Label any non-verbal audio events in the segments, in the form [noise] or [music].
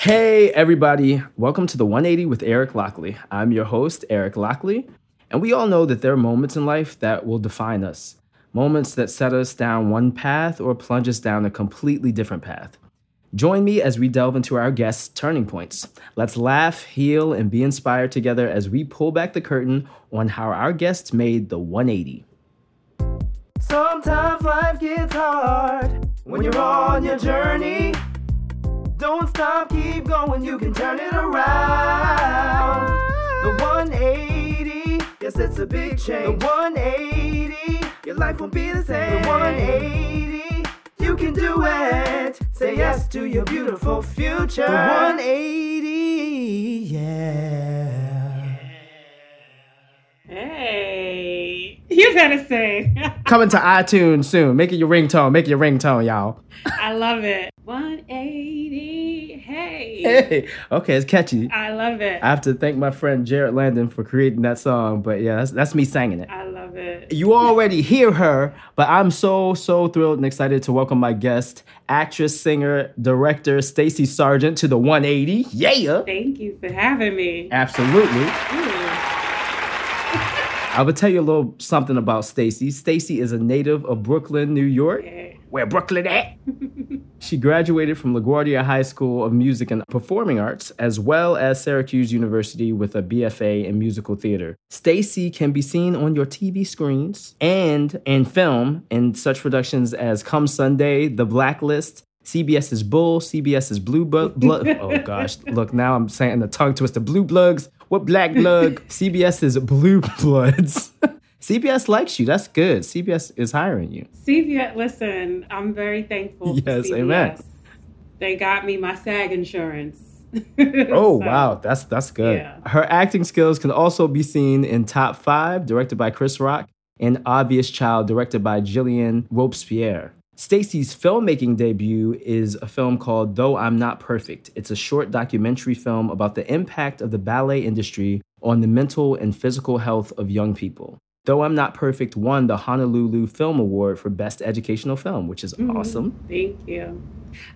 Hey, everybody. Welcome to the 180 with Eric Lockley. I'm your host, Eric Lockley, and we all know that there are moments in life that will define us. Moments that set us down one path or plunge us down a completely different path. Join me as we delve into our guests' turning points. Let's laugh, heal, and be inspired together as we pull back the curtain on how our guests made the 180. Sometimes life gets hard when you're on your journey. Don't stop, keep going, you can turn it around. The 180, yes, it's a big change. The 180, your life won't be the same. The 180, you can do it. Say yes to your beautiful future. The 180, yeah. Hey, you better say. Coming to iTunes soon. Make it your ringtone. Make it your ringtone, y'all. I love it. 180. Hey. Hey, okay, it's catchy. I love it. I have to thank my friend Jared Landon for creating that song, but yeah, that's, that's me singing it. I love it. You already hear her, but I'm so so thrilled and excited to welcome my guest, actress, singer, director Stacey Sargeant to the 180. Yeah, Thank you for having me. absolutely. Ooh. I will tell you a little something about Stacey. Stacey is a native of Brooklyn, New York. Where Brooklyn at? [laughs] she graduated from LaGuardia High School of Music and Performing Arts, as well as Syracuse University with a BFA in musical theater. Stacey can be seen on your TV screens and in film in such productions as Come Sunday, The Blacklist, CBS's Bull, CBS's Blue Blood. [laughs] oh gosh, look now I'm saying the tongue twister. Blue Bloods. What Black Blood? CBS is Blue Bloods. [laughs] CBS likes you. That's good. CBS is hiring you. CBS, listen, I'm very thankful. for Yes, amen. They got me my SAG insurance. [laughs] Oh So, wow, that's that's good. yeah. Her acting skills can also be seen in Top Five, directed by Chris Rock, and Obvious Child, directed by Gillian Robespierre. Stacey's filmmaking debut is a film called Though I'm Not Perfect. It's a short documentary film about the impact of the ballet industry on the mental and physical health of young people. Though I'm Not Perfect won the Honolulu Film Award for Best Educational Film, which is Mhm. awesome. Thank you.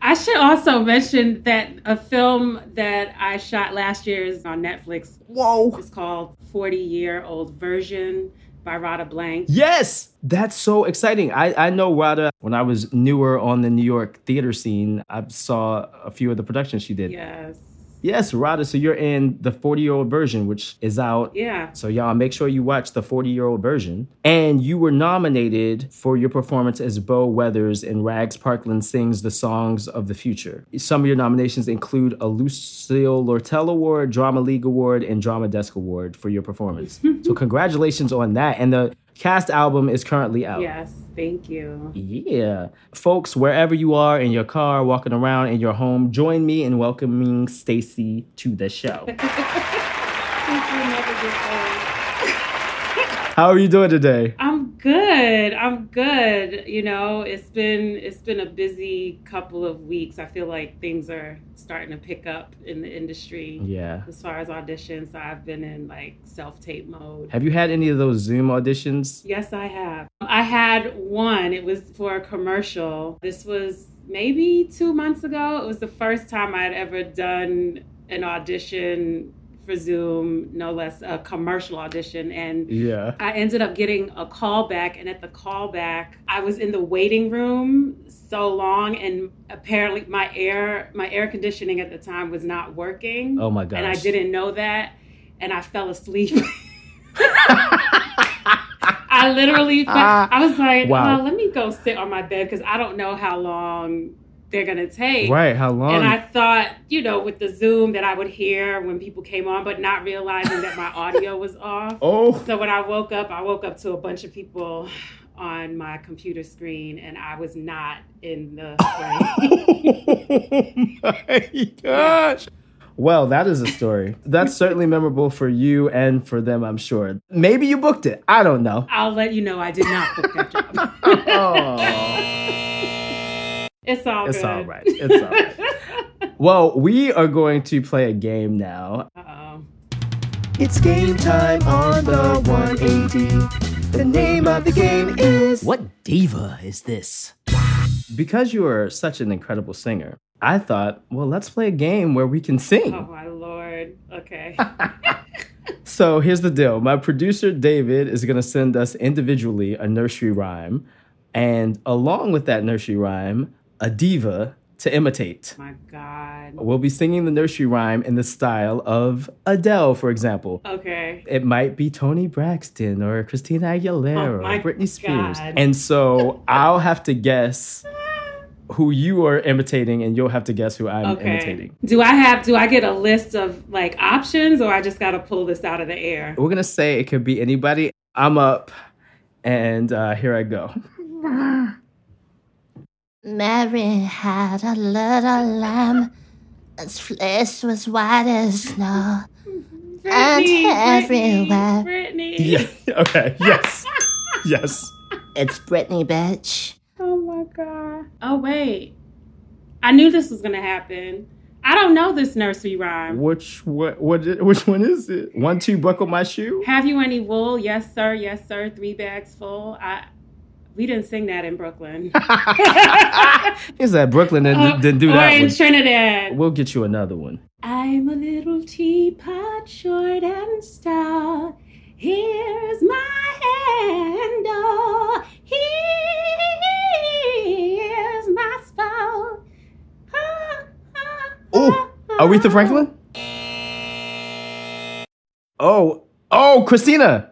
I should also mention that a film that I shot last year is on Netflix. Whoa! It's called 40 Year Old Version by Radha Blank. Yes, that's so exciting. I, I know Radha when I was newer on the New York theater scene. I saw a few of the productions she did. Yes. Yes, Radha. So you're in the 40 year old version, which is out. Yeah. So y'all make sure you watch the 40 year old version. And you were nominated for your performance as Bo Weathers in Rags Parkland Sings the Songs of the Future. Some of your nominations include a Lucille Lortel Award, Drama League Award, and Drama Desk Award for your performance. [laughs] so congratulations on that. And the cast album is currently out. Yes. Thank you. Yeah. Folks, wherever you are in your car, walking around in your home, join me in welcoming Stacey to the show. [laughs] This will never. How are you doing today? I'm good. I'm good. You know, it's been it's been a busy couple of weeks. I feel like things are starting to pick up in the industry Yeah. as far as auditions. So I've been in like self tape mode. Have you had any of those Zoom auditions? Yes, I have. I had one. It was for a commercial. This was maybe two months ago. It was the first time I'd ever done an audition for Zoom, no less a commercial audition. And Yeah. I ended up getting a call back, and at the call back, I was in the waiting room so long, and apparently my air my air conditioning at the time was not working, Oh my gosh. and I didn't know that, and I fell asleep. [laughs] I literally, fell, I was like, Wow. oh, let me go sit on my bed because I don't know how long they're gonna take. Right. How long? And I thought, you know, with the Zoom that I would hear when people came on, but not realizing that my audio was off. [laughs] oh. So when I woke up, I woke up to a bunch of people on my computer screen, and I was not in the frame. [laughs] oh my gosh. Well, that is a story. That's certainly memorable for you and for them, I'm sure. Maybe you booked it. I don't know. I'll let you know I did not book that job. [laughs] Oh. It's all It's good. all right. It's all right. [laughs] Well, we are going to play a game now. Uh-oh. It's game time on the 180. The name of the game is What diva is this? Because you are such an incredible singer, I thought, well, let's play a game where we can sing. Oh my lord. Okay. [laughs] [laughs] So here's the deal. My producer David is going to send us individually a nursery rhyme, and along with that nursery rhyme, a diva to imitate. my god. We'll be singing the nursery rhyme in the style of Adele, for example. Okay. It might be Toni Braxton or Christina Aguilera Oh or Britney Spears. God. And so I'll have to guess who you are imitating, and you'll have to guess who I'm Okay. imitating. Do I have do I get a list of like options or I just gotta pull this out of the air? We're gonna say it could be anybody. I'm up, and uh, here I go. [laughs] Mary had a little lamb. Its flesh was white as snow. And everywhere. Britney. Yeah. Okay. Yes. yes. It's Britney, bitch. Oh my god. Oh wait. I knew this was gonna happen. I don't know this nursery rhyme. Which what what which one is it? One two buckle my shoe. Have you any wool? Yes, sir. Yes, sir. Three bags full. I we didn't sing that in Brooklyn. [laughs] Is that Brooklyn didn't, Uh, didn't do or that in one? Trinidad. We'll get you another one. I'm a little teapot, short and stout. Here's my handle. Here's my spout. Ah, ah, Oh, ah, Aretha. Franklin. Oh, oh, Christina.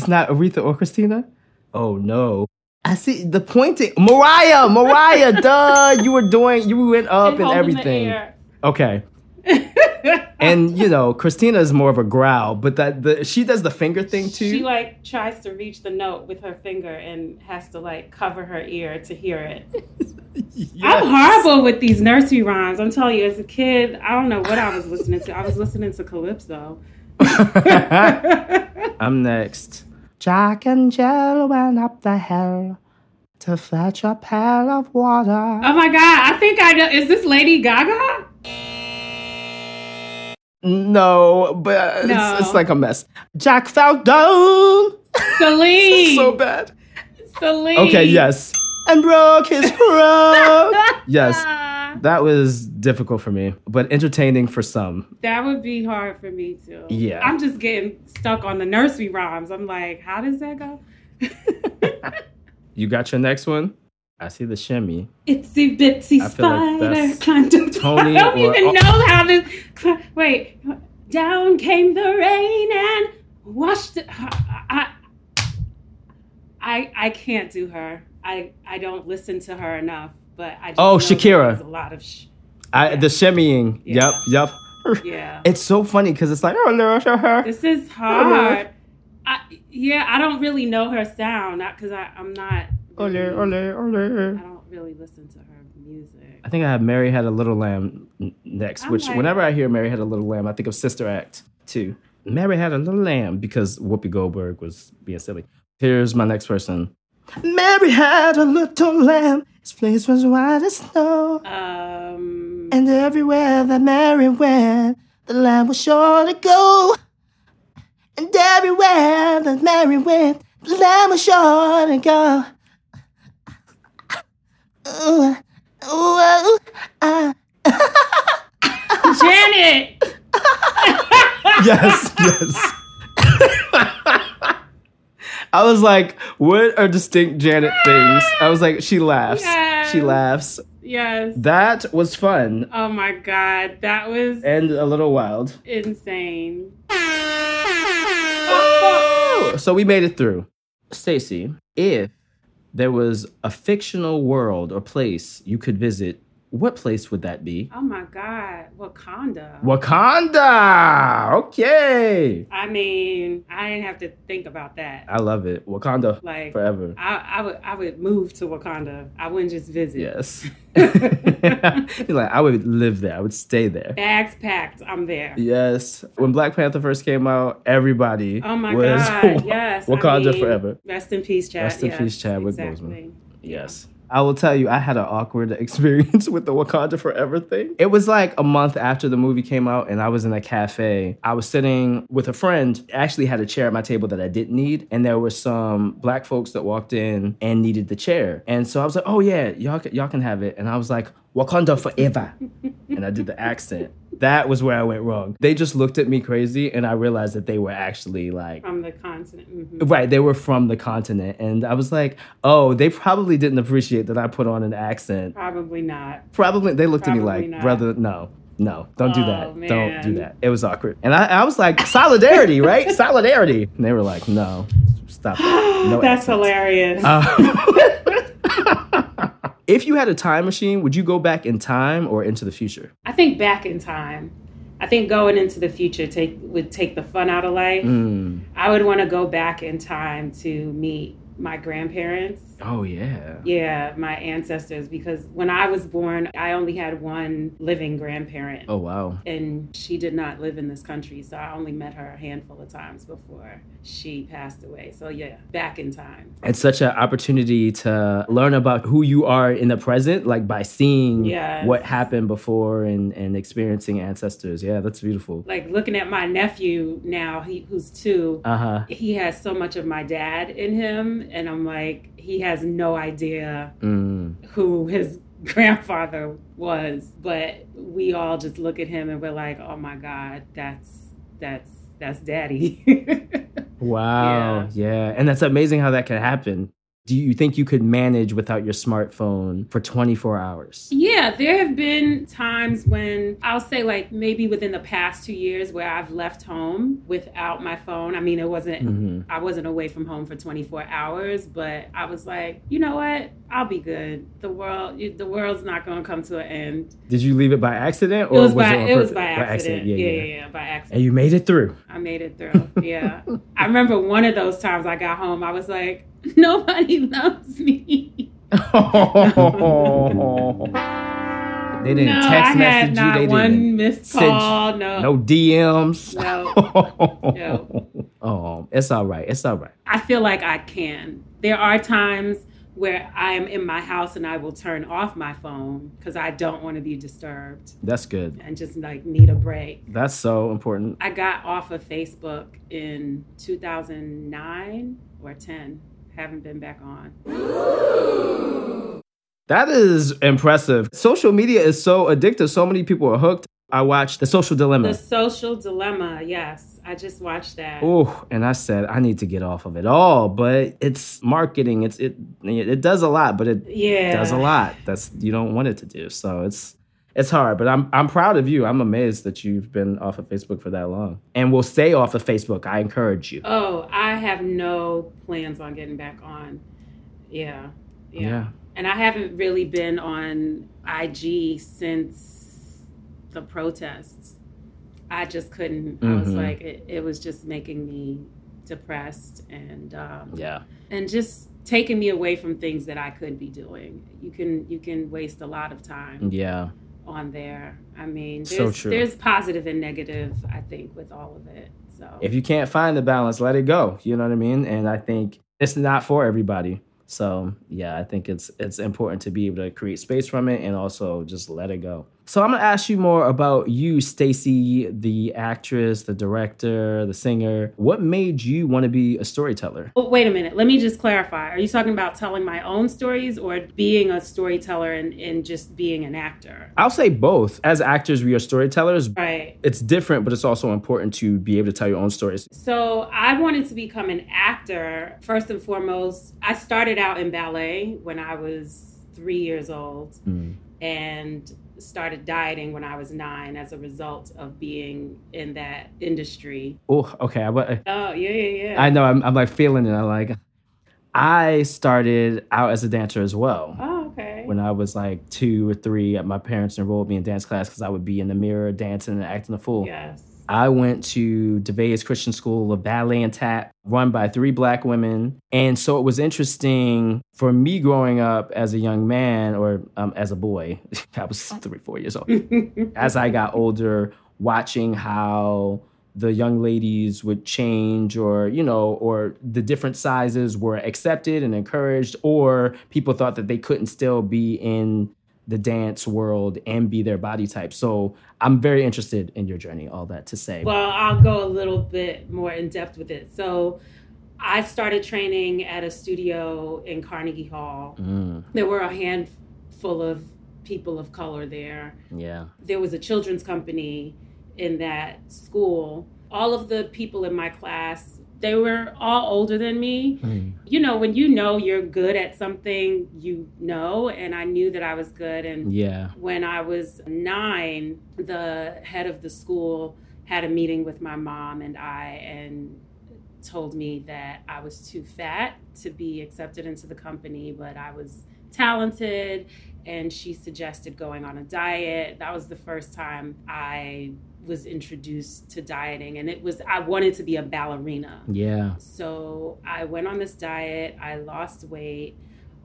It's not Aretha or Christina. Oh no. I see the pointing. Mariah, Mariah, [laughs] duh. You were doing. You went up and, holding the everything. air. Okay. [laughs] And you know, Christina is more of a growl, but that the she does the finger thing too. She like tries to reach the note with her finger and has to like cover her ear to hear it. [laughs] Yes. I'm horrible with these nursery rhymes. I'm telling you, as a kid, I don't know what I was listening to. I was listening to Calypso. I'm next. Jack and Jill went up the hill to fetch a pail of water. Oh my god, I think I know. Is this Lady Gaga? No, but No. It's, it's like a mess. Jack fell down. Celine. [laughs] so bad. Celine. Okay, yes. And broke his [laughs] crown. [laughs] yes. That was difficult for me, but entertaining for some. That would be hard for me too. Yeah. I'm just getting stuck on the nursery rhymes. I'm like, how does that go? [laughs] You got your next one? I see the shimmy. Itsy bitsy like spider that's climbed up. Toni I don't or- even know how this. Wait, down came the rain and washed. It. I, I, I can't do her. I, I don't listen to her enough. But I just Oh, Shakira. A lot of. Sh- I, The shimmying. Yeah. Yep, yep. yeah. It's so funny because it's like, oh, no, no, no. This is [laughs] hard. I, yeah, I don't really know her sound, not because I'm not. Ole, ole, ole. I don't really listen to her music. I think I have Mary Had a Little Lamb next, I'm which like- whenever I hear Mary Had a Little Lamb, I think of Sister Act too. Mary Had a Little Lamb because Whoopi Goldberg was being silly. Here's my next person. Mary had a little lamb. His place was white as snow. Um, And everywhere that Mary went, the lamb was sure to go. And everywhere that Mary went, the lamb was sure to go. Ooh, ooh, ooh, ah. [laughs] Janet. [laughs] yes, yes. [laughs] I was like, what are distinct Janet things? I was like, she laughs. She laughs. Yes. That was fun Oh my God, that was and a little wild. insane. Oh, so we made it through. Stacey, if there was a fictional world or place you could visit, what place would that be? Oh my God, Wakanda. Wakanda. Okay. I mean, I didn't have to think about that. I love it. Wakanda Like, forever. I, I would, I would move to Wakanda. I wouldn't just visit. Yes. [laughs] Like, I would live there. I would stay there. Bags packed. I'm there. Yes. When Black Panther first came out, everybody Oh my was God. [laughs] Yes. I Wakanda mean, forever. Rest in peace, Chad. Rest in yes, peace, Chadwick exactly. Boseman. Yes. I will tell you, I had an awkward [laughs] experience with the Wakanda Forever thing. It was like a month after the movie came out, and I was in a cafe. I was sitting with a friend, I actually had a chair at my table that I didn't need, and there were some black folks that walked in and needed the chair. And so I was like, oh yeah, y'all, y'all can have it. And I was like, Wakanda Forever. and I did the accent. That was where I went wrong. They just looked at me crazy, and I realized that they were actually like, From the continent. Mhm. Right, they were from the continent, and I was like, "Oh, they probably didn't appreciate that I put on an accent. Probably not. Probably they looked at me like, not. brother, no, no, don't do Oh, that, don't do that." It was awkward, and I, I was like, "Solidarity, right? [laughs] Solidarity." And they were like, "No, stop." That. No [gasps] That's accents." hilarious. Uh, [laughs] if you had a time machine, would you go back in time or into the future? I think back in time. I think going into the future take would take the fun out of life. Mm. I would want to go back in time to meet my grandparents. Oh yeah. Yeah, my ancestors because when I was born, I only had one living grandparent. Oh wow. And she did not live in this country, so I only met her a handful of times before she passed away. So yeah, back in time. It's such an opportunity to learn about who you are in the present, like by seeing Yes. what happened before and, and experiencing ancestors. Yeah, that's beautiful. Like looking at my nephew now, he who's two. Uh huh. he has so much of my dad in him and i'm like he has no idea Mm. who his [laughs] grandfather was but we all just look at him and we're like oh my god that's that's that's daddy [laughs] Wow. Yeah. And that's amazing how that can happen. Do you think you could manage without your smartphone for 24 hours? yeah there have been times when i'll say like maybe within the past two years where i've left home without my phone i mean it wasn't hmm I wasn't away from home for 24 hours, but I was like, you know what? I'll be good. The world, the world's not going to come to an end. Did you leave it by accident It was, by on it was purpose? by accident. Yeah, Yeah, yeah. yeah, by And you made it through. I made it through. Yeah, [laughs] I remember one of those times I got home. I was like, [laughs] nobody loves me. they didn't no, text I message you. They one didn't. missed call. No, No DMs. No. No. Oh, [laughs] it's all right. It's all right. I feel like I can. There are times where I am in my house and I will turn off my phone because I don't want to be disturbed That's good. and just like need a break. That's so important. I got off of Facebook in 2009 or 10. Haven't been back on. That is impressive. Social media is so addictive. So many people are hooked. I watched The Social Dilemma. The Social Dilemma. Yes, I just watched that. Oh, and I said I need to get off of it all, but it's marketing. It's it it does a lot, but it yeah, does a lot. That's you don't want it to do. So it's it's hard, but I'm I'm proud of you. I'm amazed that you've been off of Facebook for that long, and will stay off of Facebook. I encourage you. Oh, I have no plans on getting back on. Yeah, yeah. Yeah. And I haven't really been on IG since the protests. I just couldn't. I was Mhm. like, it, it was just making me depressed and um, Yeah. and just taking me away from things that I could be doing. You can you can waste a lot of time Yeah. On there. I mean, So there's, true. there's positive and negative. I think with all of it. So If you can't find the balance, let it go. You know what I mean? And I think it's not for everybody. So yeah, I think it's it's important to be able to create space from it and also just let it go. So I'm gonna ask you more about you, Stacey, the actress, the director, the singer. What made you want to be a storyteller? Oh, wait a minute. Let me just clarify. Are you talking about telling my own stories or being a storyteller and, and just being an actor? I'll say both. As actors, we are storytellers. Right. It's different, but it's also important to be able to tell your own stories. So I wanted to become an actor first and foremost. I started out in ballet when I was three years old Mm. and started dieting when I was nine as a result of being in that industry. Oh, okay. I, I, Oh, yeah, yeah, yeah. I know. I'm, I'm like feeling it. I like. I started out as a dancer as well. oh, okay. when I was like two or three, my parents enrolled me in dance class because I would be in the mirror dancing and acting a fool. yes. I went to DeVay's Christian School of Ballet and Tap, run by three black women. And so it was interesting for me growing up as a young man or um, as a boy. [laughs] I was three, four years old. [laughs] as I got older, watching how the young ladies would change or you know or the different sizes were accepted and encouraged or people thought that they couldn't still be in the dance world and be their body type. So i'm very interested in your journey all that to say. Well i'll go a little bit more in depth with it. So i started training at a studio in carnegie hall. Mm. there were a handful of people of color there. Yeah. There was a children's company in that school, all of the people in my class, they were all older than me. Mm. You know, when you know you're good at something, you know, and I knew that I was good. And yeah, when I was nine, the head of the school had a meeting with my mom and I and told me that I was too fat to be accepted into the company, but I was talented and she suggested going on a diet. That was the first time I was introduced to dieting and it was I wanted to be a ballerina. Yeah. So I went on this diet, I lost weight.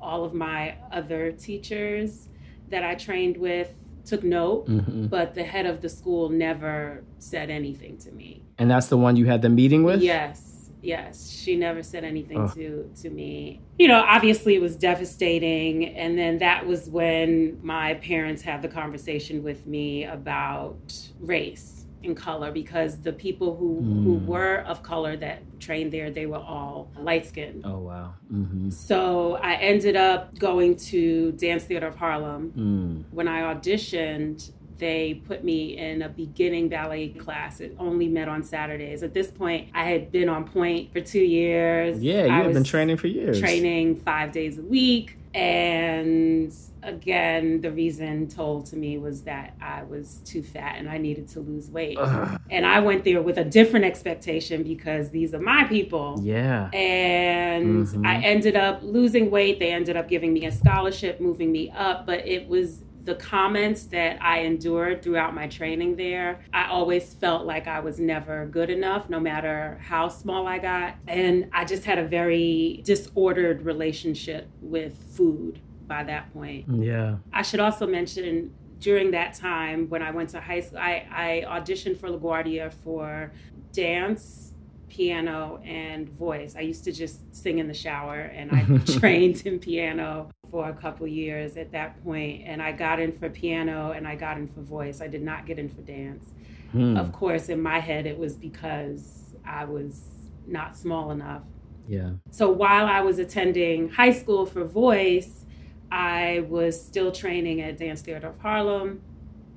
All of my other teachers that I trained with took note, mm-hmm. but the head of the school never said anything to me. And that's the one you had the meeting with? Yes. Yes, she never said anything oh. to to me. You know, obviously it was devastating and then that was when my parents had the conversation with me about race and color because the people who mm. who were of color that trained there they were all light skinned. Oh wow. Mm-hmm. So I ended up going to Dance Theater of Harlem. Mm. When I auditioned, they put me in a beginning ballet class. It only met on Saturdays. At this point, I had been on point for two years. Yeah, you had been training for years. Training five days a week. And again, the reason told to me was that I was too fat and I needed to lose weight. Ugh. And I went there with a different expectation because these are my people. Yeah. And mm-hmm. I ended up losing weight. They ended up giving me a scholarship, moving me up, but it was the comments that I endured throughout my training there, I always felt like I was never good enough, no matter how small I got. And I just had a very disordered relationship with food by that point. Yeah. I should also mention during that time when I went to high school, I, I auditioned for LaGuardia for dance, piano, and voice. I used to just sing in the shower and I [laughs] trained in piano for a couple years at that point and I got in for piano and I got in for voice. I did not get in for dance. Hmm. Of course, in my head it was because I was not small enough. Yeah. So while I was attending high school for voice, I was still training at Dance Theater of Harlem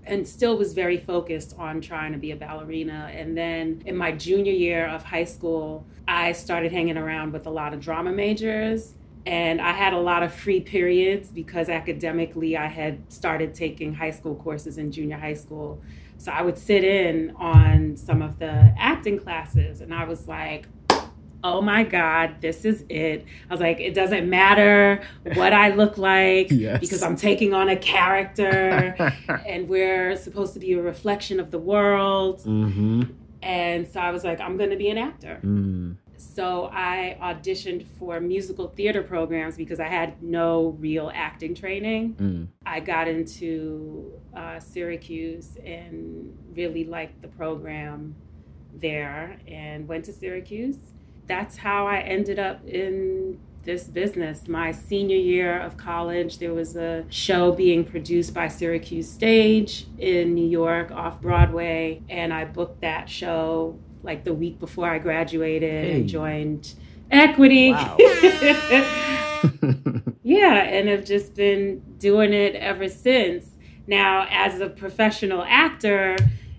and still was very focused on trying to be a ballerina. And then in my junior year of high school, I started hanging around with a lot of drama majors and I had a lot of free periods because academically I had started taking high school courses in junior high school. So I would sit in on some of the acting classes and I was like, oh my God, this is it. I was like, it doesn't matter what I look like [laughs] yes. because I'm taking on a character [laughs] and we're supposed to be a reflection of the world. Mm-hmm. And so I was like, I'm going to be an actor. Mm. So I auditioned for musical theater programs because I had no real acting training. Mm. I got into uh, Syracuse and really liked the program there and went to Syracuse. That's how I ended up in this business. My senior year of college, there was a show being produced by Syracuse Stage in New York off Broadway, and I booked that show like the week before I graduated hey. and joined equity. Wow. [laughs] [laughs] yeah, and have just been doing it ever since. Now, as a professional actor,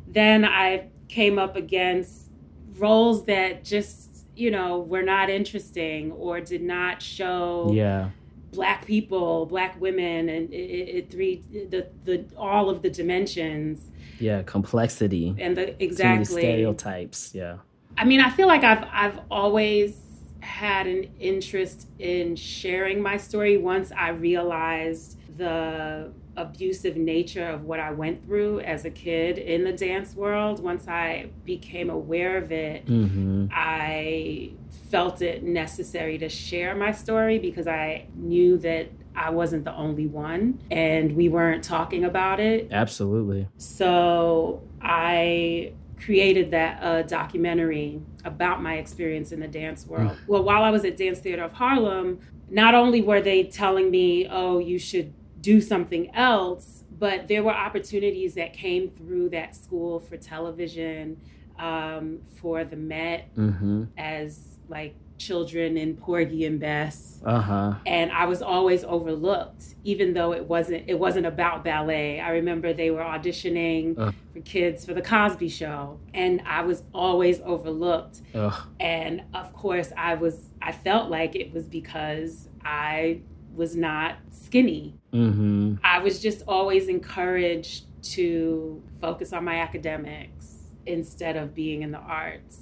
then I came up against roles that just, you know, were not interesting or did not show yeah. black people, black women, and it, it, three the the all of the dimensions. Yeah complexity. And the exactly. stereotypes yeah. I mean i feel like i've i've always had an interest in sharing my story once i realized the abusive nature of what I went through as a kid in the dance world, once I became aware of it, mm-hmm. I felt it necessary to share my story because I knew that I wasn't the only one and we weren't talking about it. Absolutely. So I created that uh, documentary about my experience in the dance world. well, while I was at Dance Theater of Harlem, not only were they telling me, oh, you should do something else, but there were opportunities that came through that school for television, um, for the Met Mm-hmm. as like children in Porgy and Bess. Uh huh. And I was always overlooked, even though it wasn't it wasn't about ballet. I remember they were auditioning Uh. for kids for the Cosby show, and I was always overlooked. And of course, I was I felt like it was because I was not skinny. Mm-hmm. I was just always encouraged to focus on my academics instead of being in the arts.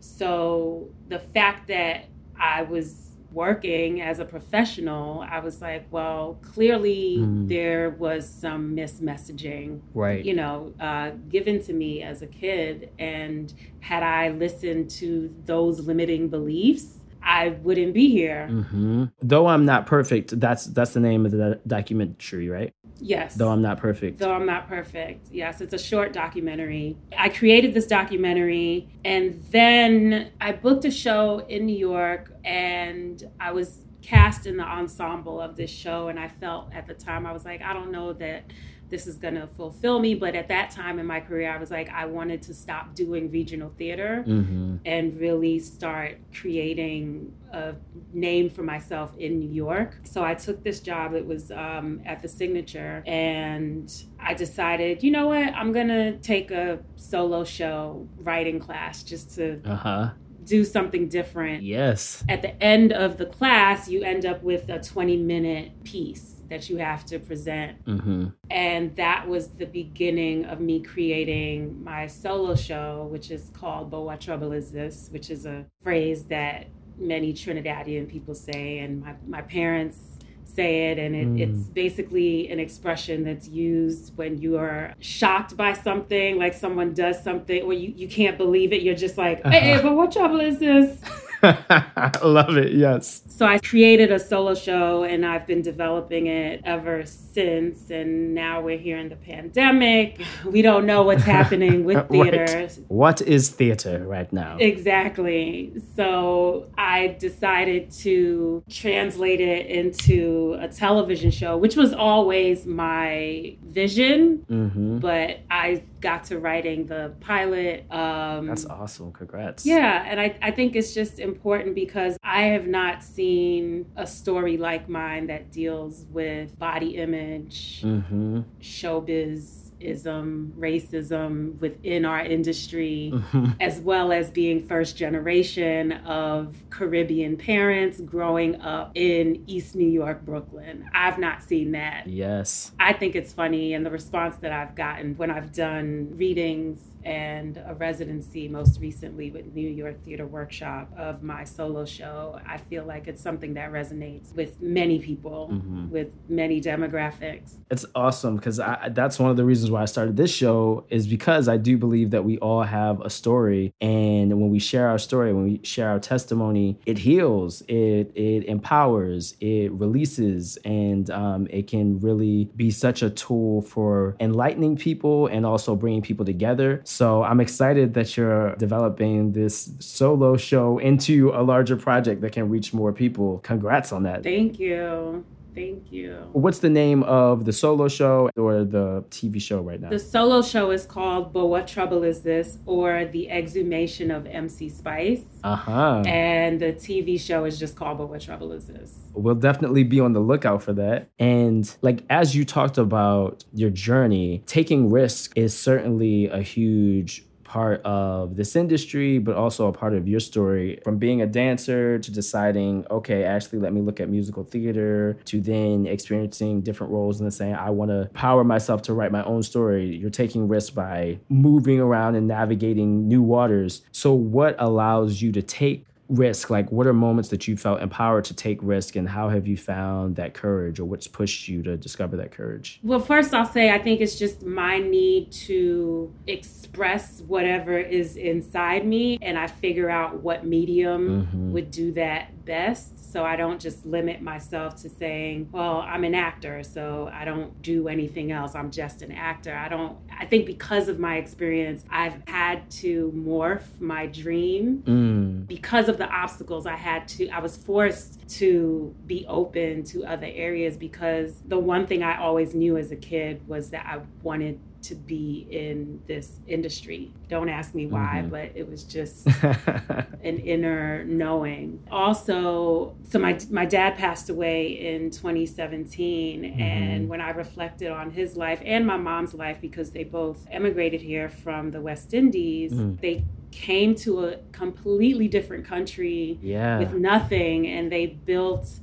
So the fact that I was working as a professional, I was like, well, clearly Mhm. there was some mismessaging Right. you know, uh, given to me as a kid. And had I listened to those limiting beliefs, I wouldn't be here. Mm-hmm. Though I'm not perfect. That's that's the name of the documentary, right? Yes. Though I'm not perfect. Though I'm not perfect. Yes, it's a short documentary. I created this documentary and then I booked a show in New York and I was cast in the ensemble of this show and I felt at the time I was like I don't know that this is going to fulfill me but at that time in my career I was like I wanted to stop doing regional theater Mm-hmm. and really start creating a name for myself in New York. So I took this job. It was um, at the Signature, and I decided, you know what, I'm gonna take a solo show writing class just to Uh huh. do something different. Yes. At the end of the class, you end up with a 20 minute piece that you have to present Mm-hmm. and that was the beginning of me creating my solo show, which is called But What Trouble Is This, which is a phrase that many Trinidadian people say, and my, my parents say it. And it, Mm. it's basically an expression that's used when you are shocked by something, like someone does something, or you, you can't believe it. You're just like, hey, hey, but what trouble is this? [laughs] I [laughs] love it. Yes. So I created a solo show and I've been developing it ever since. And now we're here in the pandemic. We don't know what's [laughs] happening with Right. What is theater right now? Exactly. So I decided to translate it into a television show, which was always my vision. mm-hmm. But I got to writing the pilot. Um, That's awesome. Congrats. yeah, and I, I think it's just important because I have not seen a story like mine that deals with body image, Mm-hmm. showbizism, racism within our industry, mm-hmm. as well as being first generation of Caribbean parents growing up in East New York, Brooklyn. I've not seen that. Yes. I think it's funny, and the response that I've gotten when I've done readings and a residency most recently with New York Theater Workshop of my solo show, I feel like it's something that resonates with many people, Mhm. with many demographics. It's awesome because that's one of the reasons why I started this show is because I do believe that we all have a story, and when we share our story, when we share our testimony, it heals, it it empowers, it releases, and um, it can really be such a tool for enlightening people and also bringing people together. So I'm excited that you're developing this solo show into a larger project that can reach more people. Congrats on that. Thank you. Thank you. What's the name of the solo show or the TV show right now? The solo show is called But What Trouble Is This? or The Exhumation of MC Spice. Uh huh. And the TV show is just called But What Trouble Is This? We'll definitely be on the lookout for that. And like as you talked about your journey, taking risk is certainly a huge part of this industry, but also a part of your story. From being a dancer to deciding, okay, actually, let me look at musical theater, to then experiencing different roles and then saying, I want to power myself to write my own story. You're taking risks by moving around and navigating new waters. So, what allows you to take risk like what are moments that you felt empowered to take risk and how have you found that courage or what's pushed you to discover that courage Well, first, I'll say I think it's just my need to express whatever is inside me, and I figure out what medium Mhm. would do that best. So I don't just limit myself to saying, well, I'm an actor, so I don't do anything else. I'm just an actor. I don't, I think because of my experience, I've had to morph my dream Mm. because of the obstacles I had to, I was forced to be open to other areas because the one thing I always knew as a kid was that I wanted to be in this industry. Don't ask me why, Mhm. but it was just [laughs] an inner knowing. Also, so my my dad passed away in 2017 and when I reflected on his life and my mom's life because they both emigrated here from the West Indies, Mm. they came to a completely different country yeah. with nothing and they built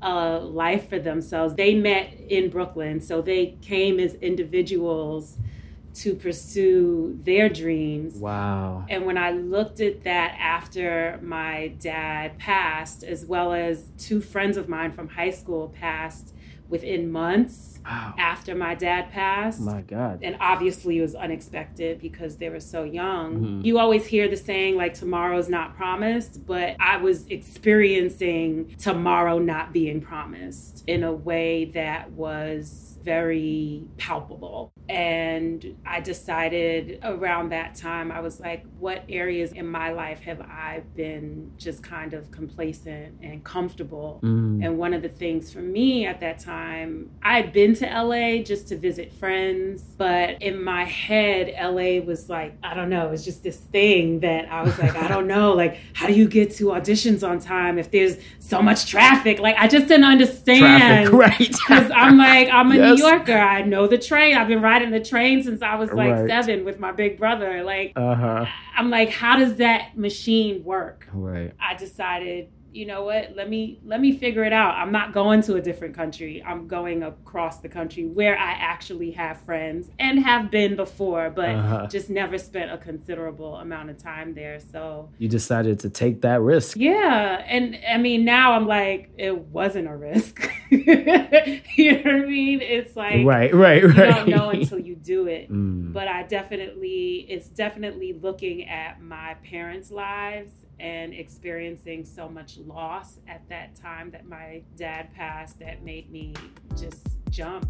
a life for themselves. They met in Brooklyn, so they came as individuals to pursue their dreams. wow. And when I looked at that after my dad passed, as well as two friends of mine from high school passed within months Wow. after my dad passed, My God. and obviously it was unexpected because they were so young. Mhm. You always hear the saying like tomorrow's not promised, but I was experiencing tomorrow not being promised in a way that was very palpable. And I decided around that time, I was like, what areas in my life have I been just kind of complacent and comfortable? Mm. And one of the things for me at that time, I'd been to LA just to visit friends, but in my head, LA was like, I don't know, it was just this thing that I was like, I don't [laughs] know, like, how do you get to auditions on time if there's so much traffic? Like, I just didn't understand. Traffic, [laughs] right? Because I'm like, I'm a Yes. New Yorker. I know the train. I've been riding the train since I was like Right. seven with my big brother. Like, Uh huh. I'm like, how does that machine work? Right. I decided, you know what? Let me let me figure it out. I'm not going to a different country. I'm going across the country where I actually have friends and have been before, but Uh-huh. just never spent a considerable amount of time there. So You decided to take that risk. yeah, and I mean now I'm like, it wasn't a risk. [laughs] you know what I mean? It's like right. Right. right. you don't know until you do it Mm. but I definitely, it's definitely looking at my parents' lives and experiencing so much loss at that time that my dad passed that made me just jump.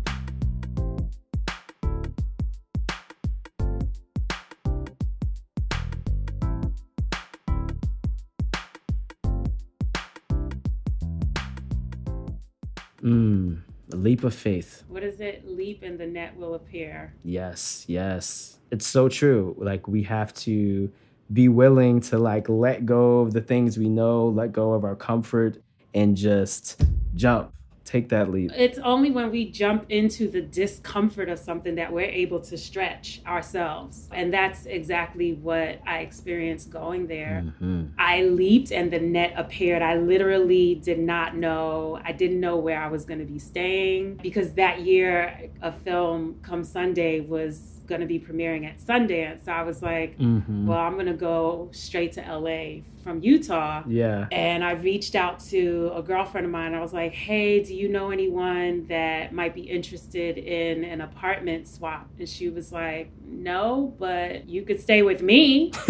Mm. A leap of faith. What is it? Leap and the net will appear. Yes, yes. It's so true. Like we have to be willing to like let go of the things we know, let go of our comfort and just jump. Take that leap. It's only when we jump into the discomfort of something that we're able to stretch ourselves. And that's exactly what I experienced going there. Mhm. I leaped and the net appeared. I literally did not know. I didn't know where I was going to be staying because that year a film come Sunday was going to be premiering at Sundance. So I was like, Mhm. well, I'm going to go straight to LA from Utah. Yeah. And I reached out to a girlfriend of mine. I was like, hey, do you know anyone that might be interested in an apartment swap? And she was like, no, but you could stay with me. [laughs]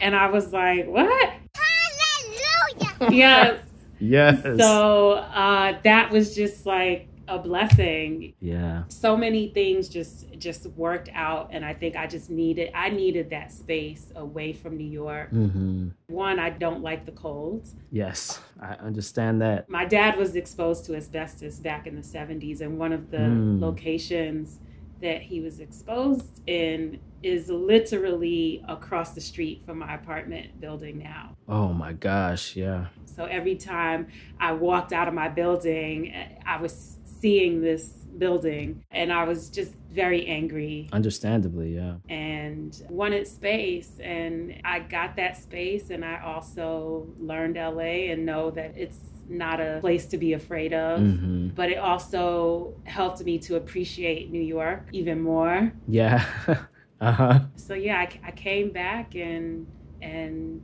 And I was like, what? Hallelujah. Yes. yes. So uh, that was just like a blessing. yeah. So many things just just worked out, and I think I just needed I needed that space away from New York. hmm One, I don't like the cold. Yes. I understand that. My dad was exposed to asbestos back in the 70s, and one of the Mm. locations that he was exposed in is literally across the street from my apartment building now. Oh my gosh. Yeah. So every time I walked out of my building, I was seeing this building and I was just very angry Understandably. Yeah. and wanted space. And I got that space, and I also learned LA and know that it's not a place to be afraid of. hmm But it also helped me to appreciate New York even more. Yeah. [laughs] uh huh. So yeah, I, I came back and and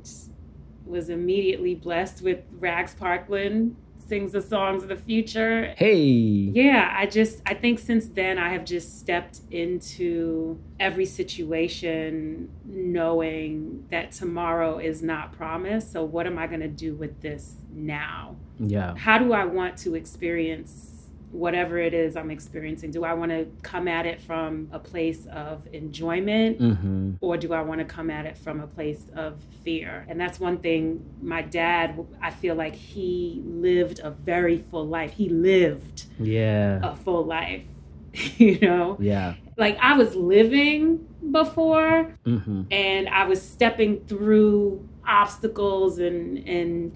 was immediately blessed with Rags Parkland sings the songs of the future. Hey. Yeah, I just I think since then I have just stepped into every situation knowing that tomorrow is not promised. So what am I going to do with this now? Yeah. How do I want to experience whatever it is I'm experiencing? Do I want to come at it from a place of enjoyment Mm-hmm. or do I want to come at it from a place of fear? And that's one thing my dad, I feel like he lived a very full life. He lived Yeah. a full life, [laughs] you know? Yeah. Like I was living before Mm-hmm. and I was stepping through obstacles and and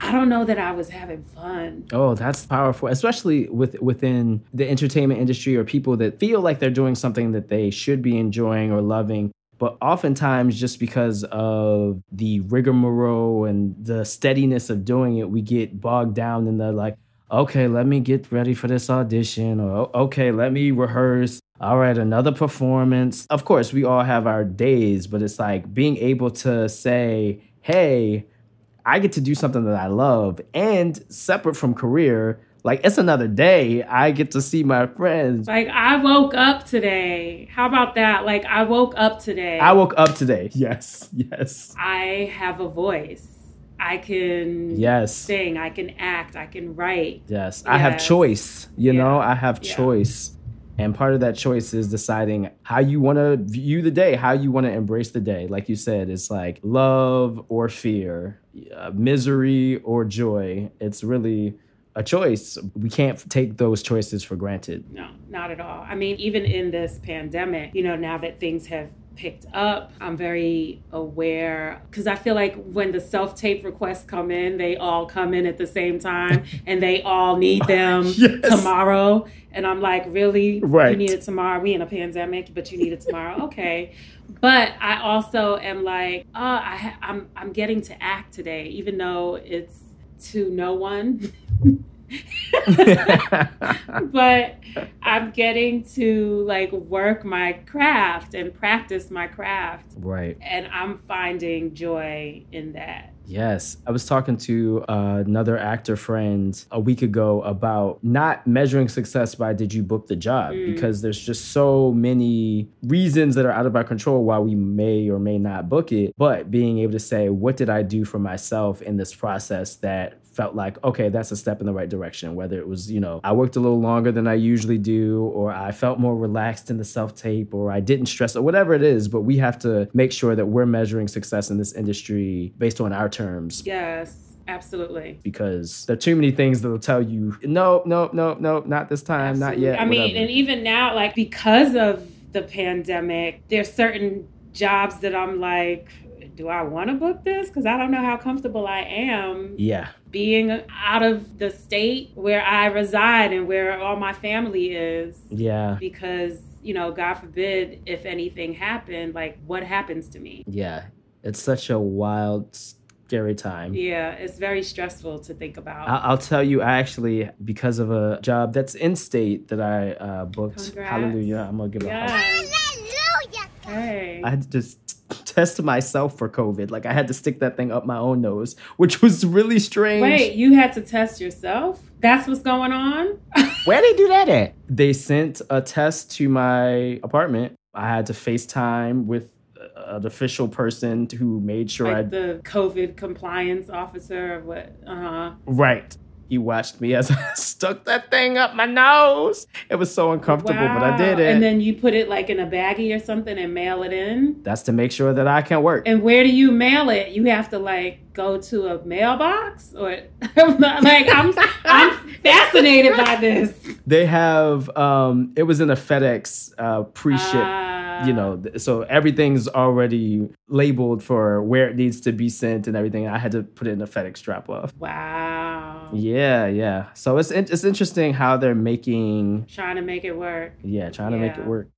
I don't know that I was having fun. Oh, that's powerful, especially with within the entertainment industry or people that feel like they're doing something that they should be enjoying or loving. But oftentimes, just because of the rigmarole and the steadiness of doing it, we get bogged down in the like, okay, let me get ready for this audition, or okay, let me rehearse. All right, another performance. Of course, we all have our days, but it's like being able to say, hey, I get to do something that I love and separate from career. Like it's another day. I get to see my friends. Like I woke up today. How about that? Like I woke up today. I woke up today. Yes, yes, I have a voice. I can yes, sing, I can act, I can write. yes. I have choice. You know, I have Yeah. choice. And part of that choice is deciding how you want to view the day, how you want to embrace the day. Like you said, it's like love or fear, uh, misery or joy. It's really a choice. We can't take those choices for granted. No, not at all. I mean, even in this pandemic, you know, now that things have picked up, I'm very aware because I feel like when the self tape requests come in, they all come in at the same time [laughs] and they all need them [laughs] Yes. tomorrow. And I'm like, really? Right. You need it tomorrow? We in a pandemic, but you need it tomorrow? [laughs] okay. But I also am like, oh, I ha- I'm I'm getting to act today, even though it's to no one. [laughs] but I'm getting to like work my craft and practice my craft. right. And I'm finding joy in that. Yes. I was talking to uh, another actor friend a week ago about not measuring success by did you book the job Mm. because there's just so many reasons that are out of our control why we may or may not book it. But being able to say, what did I do for myself in this process that felt like, okay, that's a step in the right direction. Whether it was, you know, I worked a little longer than I usually do, or I felt more relaxed in the self tape, or I didn't stress, or whatever it is. But we have to make sure that we're measuring success in this industry based on our terms Yes, absolutely. because there are too many things that'll tell you, no, no, no, no, not this time, not yet. I mean, whatever. and even now, like because of the pandemic, there's certain jobs that I'm like, do I want to book this? Because I don't know how comfortable I am yeah, being out of the state where I reside and where all my family is. yeah, Because, you know, God forbid if anything happened, like what happens to me? yeah. It's such a wild, scary time. Yeah, it's very stressful to think about. I- I'll tell you, I actually, because of a job that's in state that I uh, booked, Congrats. hallelujah, I'm gonna give a yes. Hallelujah. Hey. I had to just test myself for COVID. Like I had to stick that thing up my own nose, which was really strange. Wait, you had to test yourself? That's what's going on? [laughs] Where they do that at? They sent a test to my apartment. I had to FaceTime with an official person who made sure I the COVID compliance officer of what? Uh huh. right. He watched me as [laughs] I stuck that thing up my nose. It was so uncomfortable, but I did it. And then you put it like in a baggie or something and mail it in. That's to make sure that I can work. And where do you mail it? You have to like go to a mailbox or [laughs] like I'm I'm fascinated by this. They have um it was in a FedEx uh pre-ship Ah. you know so everything's already labeled for where it needs to be sent and everything i had to put it in a fedex drop off Wow. yeah yeah so it's it's interesting how they're making Trying to make it work. yeah trying to make it work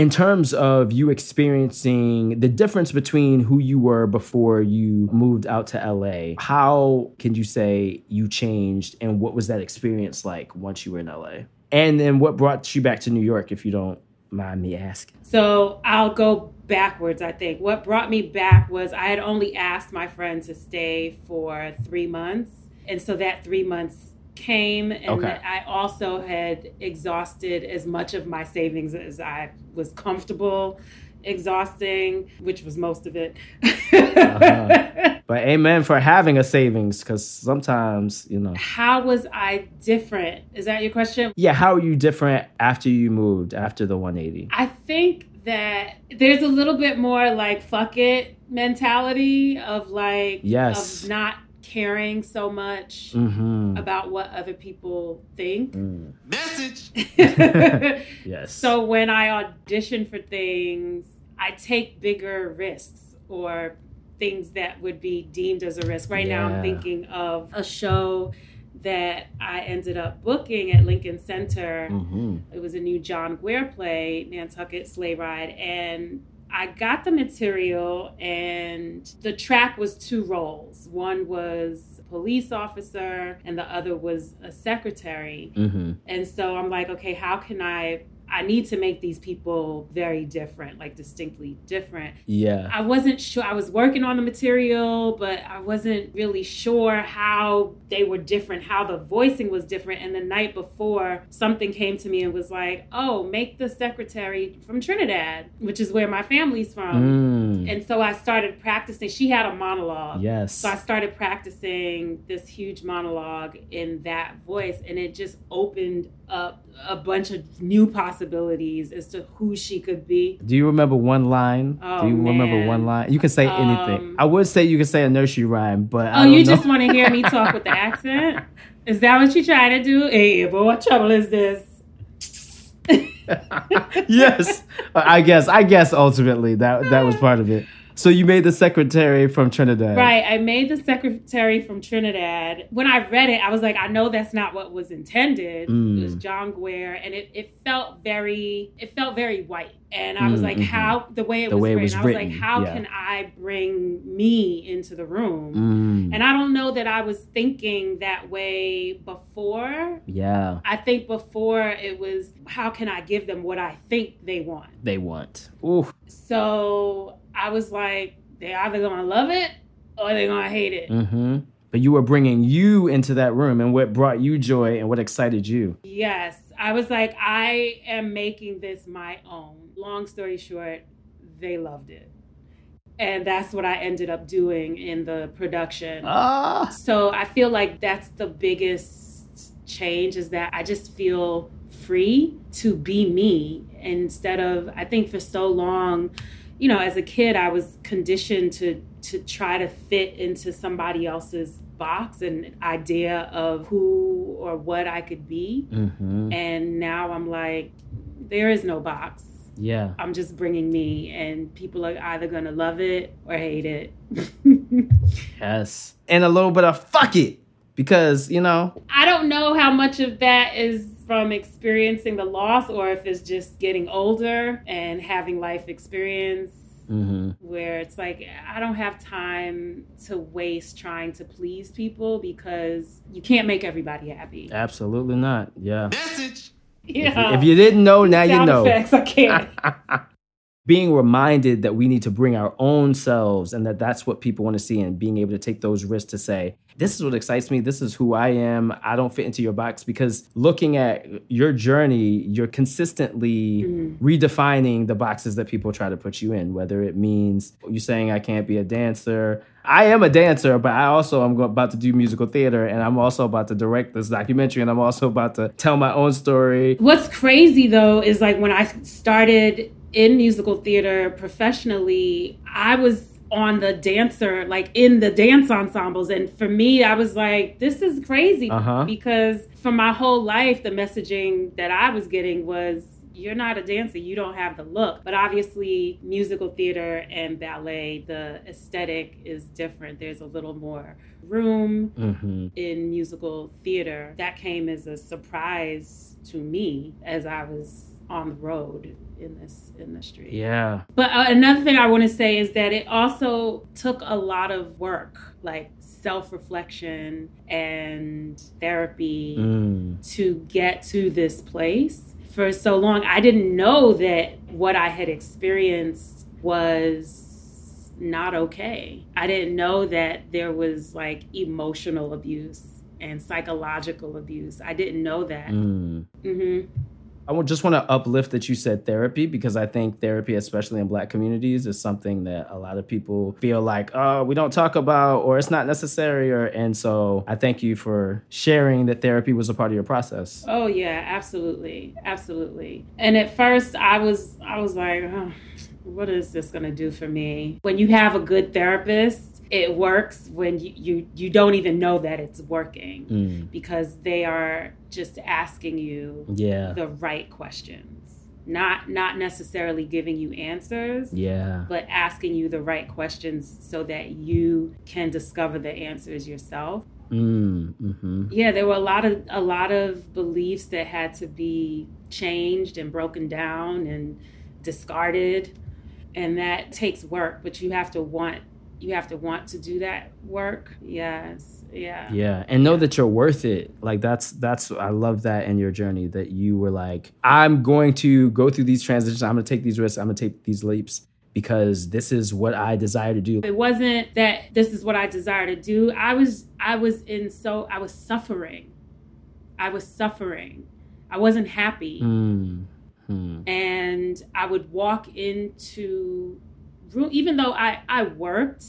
in terms of you experiencing the difference between who you were before you moved out to LA how can you say you changed and what was that experience like once you were in LA and then what brought you back to New York if you don't mind me asking So I'll go backwards, I think. What brought me back was I had only asked my friend to stay for three months. And so that three months came and Okay. that I also had exhausted as much of my savings as I was comfortable exhausting, which was most of it. Uh-huh. [laughs] But amen for having a savings because sometimes, you know. How was I different? Is that your question? Yeah, how are you different after you moved, after the 180? I think that there's a little bit more like fuck it mentality of like Yes. of not caring so much Mm-hmm. about what other people think. Mm. Message. [laughs] Yes. so when I audition for things, I take bigger risks or things that would be deemed as a risk. Right now, I'm thinking of a show that I ended up booking at Lincoln Center. hmm It was a new John Guare play, Nantucket Sleigh Ride, and I got the material, and the track was two roles. One was a police officer, and the other was a secretary. hmm And so I'm like, okay, how can I? I need to make these people very different, like distinctly different. Yeah. I wasn't sure. I was working on the material, but I wasn't really sure how they were different, how the voicing was different. And the night before, something came to me and was like, oh, make the secretary from Trinidad, which is where my family's from. Mm. And so I started practicing. She had a monologue. Yes. So I started practicing this huge monologue in that voice, and it just opened up a bunch of new possibilities as to who she could be. Do you remember one line? Oh, Do you remember one line? You can say anything. Um, I would say you can say a nursery rhyme, but I Oh, you know. just want to hear me talk with the accent? Is that what you're trying to do? Hey, but what trouble is this? [laughs] yes, I guess. I guess ultimately that that was part of it. So you made the secretary from Trinidad, Right. I made the secretary from Trinidad. When I read it, I was like, I know that's not what was intended. Mm. It was John Guare, and it, it felt very it felt very white. And I was Mm, like, mhm. how the way it The was way it written, was I was like, how yeah. can I bring me into the room? Mm, And I don't know that I was thinking that way before. yeah, I think before it was, how can I give them what I think they want? they want. Ooh, So I was like, they're either gonna love it or they're gonna hate it. hmm But you were bringing you into that room, and what brought you joy and what excited you. Yes, I was like, I am making this my own. Long story short, they loved it. And that's what I ended up doing in the production. Ah, So I feel like that's the biggest change is that I just feel free to be me instead of I think for so long, you know, as a kid I was conditioned to to try to fit into somebody else's box and idea of who or what I could be. hmm And now I'm like there is no box. yeah. I'm just bringing me and people are either going to love it or hate it. [laughs] Yes. And a little bit of fuck it. Because, you know, I don't know how much of that is from experiencing the loss or if it's just getting older and having life experience hmm where it's like I don't have time to waste trying to please people because you can't make everybody happy. absolutely not. Yeah. Message. [laughs] If you- Yeah. If you didn't know, now you Sound know. effects, I can't. [laughs] being reminded that we need to bring our own selves and that that's what people want to see and being able to take those risks to say this is what excites me. This is who i am. I don't fit into your box because looking at your journey you're consistently mm-hmm. redefining the boxes that people try to put you in whether it means you saying i can't be a dancer. I am a dancer but i also am about to do musical theater and i'm also about to direct this documentary and i'm also about to tell my own story. What's crazy though is like when I started in musical theater professionally, I was on the dancer, like in the dance ensembles. And for me, I was like, this is crazy Uh-huh. because for my whole life, the messaging that I was getting was, you're not a dancer, you don't have the look. But obviously, musical theater and ballet, the aesthetic is different. There's a little more room hmm in musical theater. That came as a surprise to me as I was on the road in this industry. yeah But uh, another thing I want to say is that it also took a lot of work, like self reflection and therapy Mm. to get to this place. For so long, I didn't know that what I had experienced was not okay. I didn't know that there was like emotional abuse and psychological abuse. I didn't know that. Mm. hmm I just want to uplift that you said therapy because I think therapy, especially in black communities, is something that a lot of people feel like, oh, we don't talk about or it's not necessary. Or and so I thank you for sharing that therapy was a part of your process. Oh yeah, absolutely, absolutely. And at first, I was I was like, oh, what is this gonna do for me? When you have a good therapist, it works. When you you, you don't even know that it's working Mm. because they are just asking you Yeah. the right questions, not not necessarily giving you answers. Yeah. But asking you the right questions so that you can discover the answers yourself. Mm. hmm Yeah, there were a lot of a lot of beliefs that had to be changed and broken down and discarded, and that takes work. But you have to want you have to want to do that work. Yes, yeah, Yeah, and know that you're worth it. Like that's that's I love that in your journey that you were like, I'm going to go through these transitions. I'm going to take these risks. I'm going to take these leaps because this is what I desire to do. It wasn't that this is what I desire to do. I was I was in so I was suffering. I was suffering. I wasn't happy. Mm. Hmm. and I would walk into even though I I worked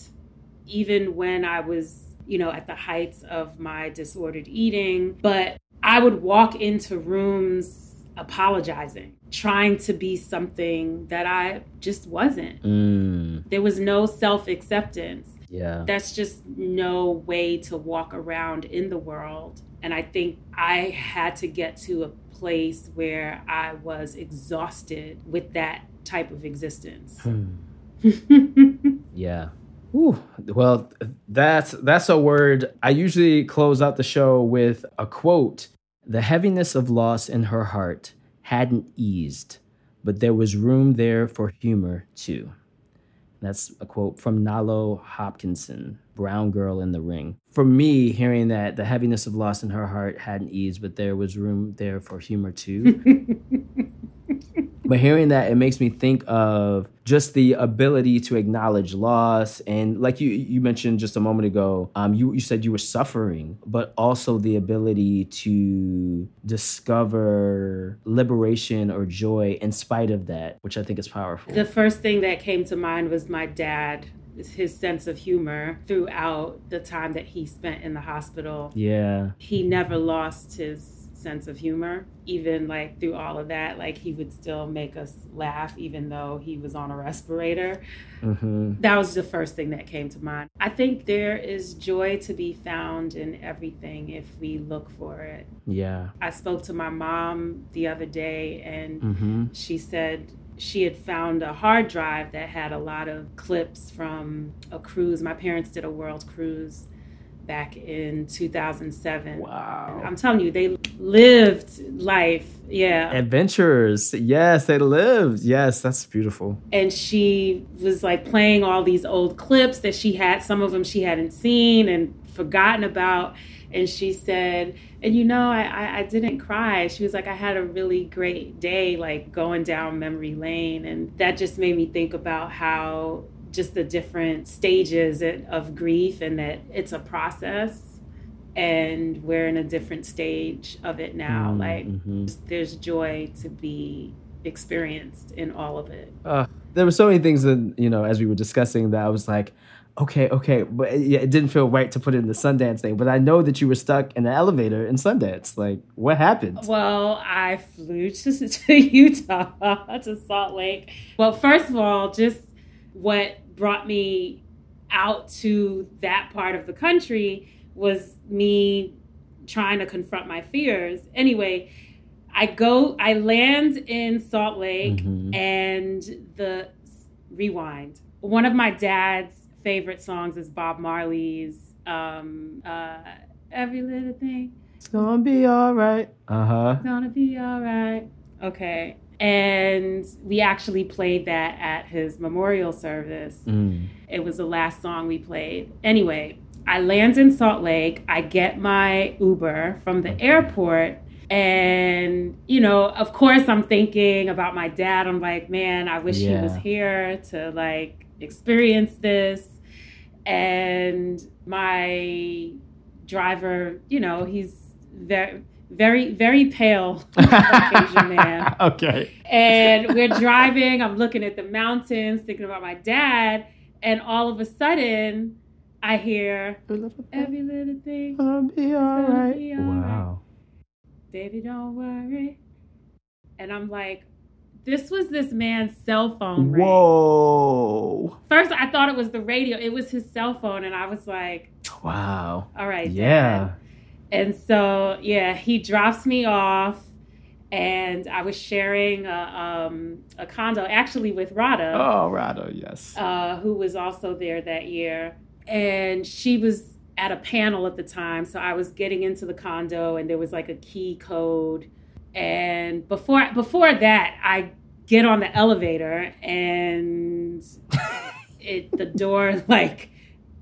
even when I was you know at the heights of my disordered eating but I would walk into rooms apologizing trying to be something that I just wasn't Mm. there was no self-acceptance Yeah. that's just no way to walk around in the world. And I think I had to get to a place where I was exhausted with that type of existence. Hmm. [laughs] Yeah. Ooh, well, that's that's a word. I usually close out the show with a quote. The heaviness of loss in her heart hadn't eased, but there was room there for humor too. That's a quote from Nalo Hopkinson, Brown Girl in the Ring. For me, hearing that the heaviness of loss in her heart hadn't eased, but there was room there for humor too. [laughs] But hearing that, it makes me think of just the ability to acknowledge loss, and like you you mentioned just a moment ago, um, you you said you were suffering, but also the ability to discover liberation or joy in spite of that, which I think is powerful. the first thing that came to mind was my dad, his sense of humor throughout the time that he spent in the hospital. yeah, He never lost his sense of humor, even like through all of that. Like he would still make us laugh, even though he was on a respirator. hmm That was the first thing that came to mind. I think there is joy to be found in everything if we look for it. yeah, I spoke to my mom the other day and hmm she said she had found a hard drive that had a lot of clips from a cruise. My parents did a world cruise back in 2007. wow. I'm telling you, they lived life. Yeah. Adventurers, yes, they lived. Yes, that's beautiful. and she was like playing all these old clips that she had some of them she hadn't seen and forgotten about and she said and you know I, I, I didn't cry she was like i had a really great day like going down memory lane and that just made me think about how just the different stages of grief and that it's a process and we're in a different stage of it now like Mhm. there's joy to be experienced in all of it uh, there were so many things that you know as we were discussing that I was like, okay, okay, but it, it didn't feel right to put it in the Sundance thing. But I know that you were stuck in the elevator in Sundance. Like, what happened? Well, I flew to, [laughs] to Utah, to Salt Lake. Well, first of all, just what brought me out to that part of the country was me trying to confront my fears. Anyway, I go, I land in Salt Lake Mhm. and the rewind. One of my dad's favorite songs is Bob Marley's um, uh, Every Little Thing. It's gonna be all right. Uh huh. Gonna be all right. Okay. And we actually played that at his memorial service. Mm. It was the last song we played. Anyway, I land in Salt Lake. I get my Uber from the airport. And, you know, of course, I'm thinking about my dad. I'm like, man, I wish he was here to like experience this. And my driver, you know, he's very, very, very pale [laughs] Caucasian man. okay. And we're driving. I'm looking at the mountains, thinking about my dad, and all of a sudden, I hear every little thing. Gonna be all gonna right. be all Wow. Baby, don't worry. And I'm like, this was this man's cell phone. ring. Whoa. First, I thought it was the radio. It was his cell phone, and I was like, Wow. all right, Dad. And so, yeah, he drops me off, and I was sharing a, um, a condo actually with Radha, Oh, Radha, yes. uh, who was also there that year. And she was at a panel at the time. So I was getting into the condo, and there was like a key code. And before before that, I get on the elevator, and [laughs] it the door like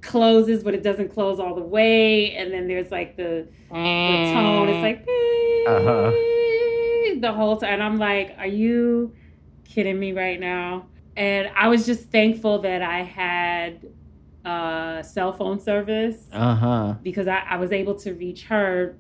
closes, but it doesn't close all the way. And then there's like the the tone. It's like Uh-huh. the whole time. And I'm like, are you kidding me right now? And I was just thankful that I had uh, cell phone service Uh huh. because I, I was able to reach her.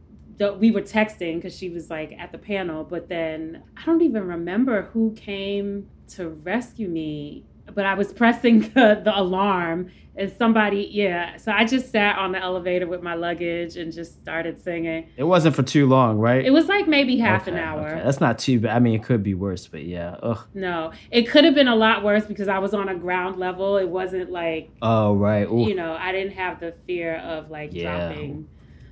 We were texting because she was like at the panel, but then I don't even remember who came to rescue me. But I was pressing [laughs] the, the alarm, and somebody, yeah. So I just sat on the elevator with my luggage and just started singing. It wasn't for too long, right? It was like maybe half an hour. okay. That's not too bad. I mean, it could be worse, but yeah. Ugh. No, it could have been a lot worse because I was on a ground level. It wasn't like, Oh, right. Ooh. you know, I didn't have the fear of like Yeah. dropping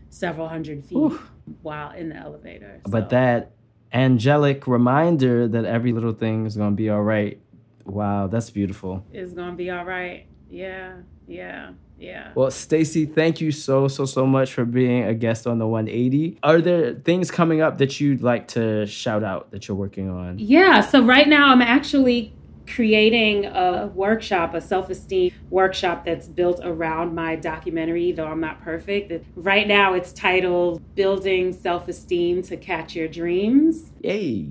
several hundred feet Ooh. while in the elevator. But that angelic reminder that every little thing is going to be all right. Wow, that's beautiful. It's to be all right. Yeah, yeah, yeah. Well, Stacey, thank you so, so, so much for being a guest on the 180. Are there things coming up that you'd like to shout out that you're working on? Yeah, so right now I'm actually creating a workshop, a self esteem workshop that's built around my documentary, though I'm not perfect. Right now it's titled Building Self Esteem to Catch Your Dreams. Yay.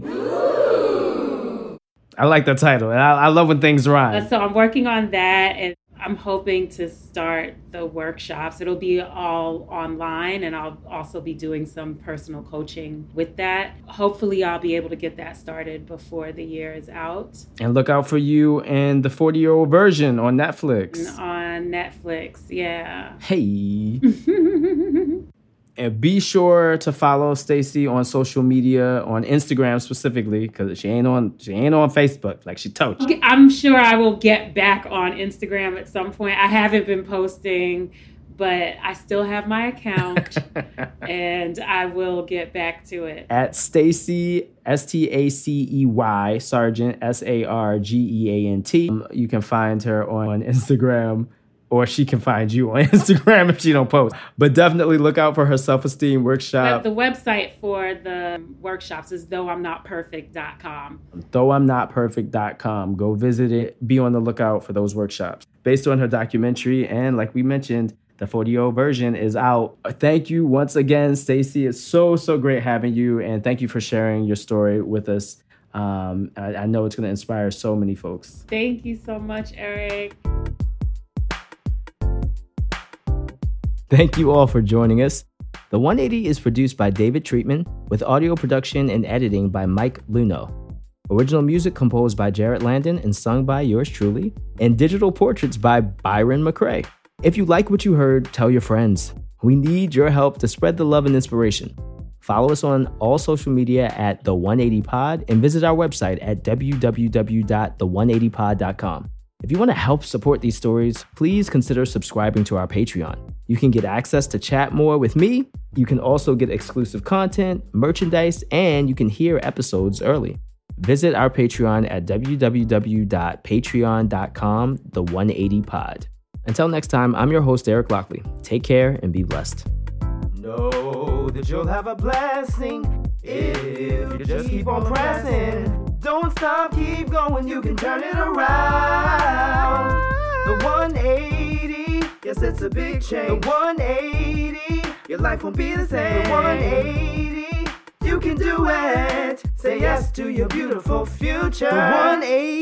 I like the title. and I, I love when things Uh, rhyme. so I'm working on that and I'm hoping to start the workshops. It'll be all online and I'll also be doing some personal coaching with that. Hopefully, I'll be able to get that started before the year is out And look out for you and the 40 year old version on Netflix. on Netflix. Yeah. Hey. [laughs] And be sure to follow Stacey on social media, on Instagram specifically, because she ain't on she ain't on Facebook like she told you. I'm sure I will get back on Instagram at some point. I haven't been posting, but I still have my account [laughs] and I will get back to it. At Stacey S T A C E Y Sargeant S A R G E A N T. Um, You can find her on Instagram. Or she can find you on [laughs] Instagram if she don't post. But definitely look out for her self-esteem But workshop. the website for the workshops is though-I'm-not-perfect.com. though-I'm-not-perfect.com. Go visit it. Be on the lookout for those workshops. Based on her documentary, and like we mentioned, the 40 version is out. Thank you once again, Stacey. It's so, so great having you. And thank you for sharing your story with us. Um, I, I know it's going to inspire so many folks. Thank you so much, Eric. Thank you all for joining us. The 180 is produced by David Treatman with audio production and editing by Mike Luno. Original music composed by Jarrett Landon and sung by yours truly, and digital portraits by Byron McCrae. If you like what you heard, tell your friends. We need your help to spread the love and inspiration. Follow us on all social media at The 180 Pod and visit our website at www.the180pod.com. If you want to help support these stories, please consider subscribing to our Patreon. You can get access to chat more with me. You can also get exclusive content, merchandise, and you can hear episodes early. Visit our Patreon at www.patreon.com, the 180 pod. Until next time, I'm your host, Eric Lockley. Take care and be blessed. That you'll have a blessing if you just keep on pressing. Don't stop, keep going, you can turn it around. The 180, yes, it's a big change. The 180, your life won't be the same. The 180, you can do it. Say yes to your beautiful future. The 180.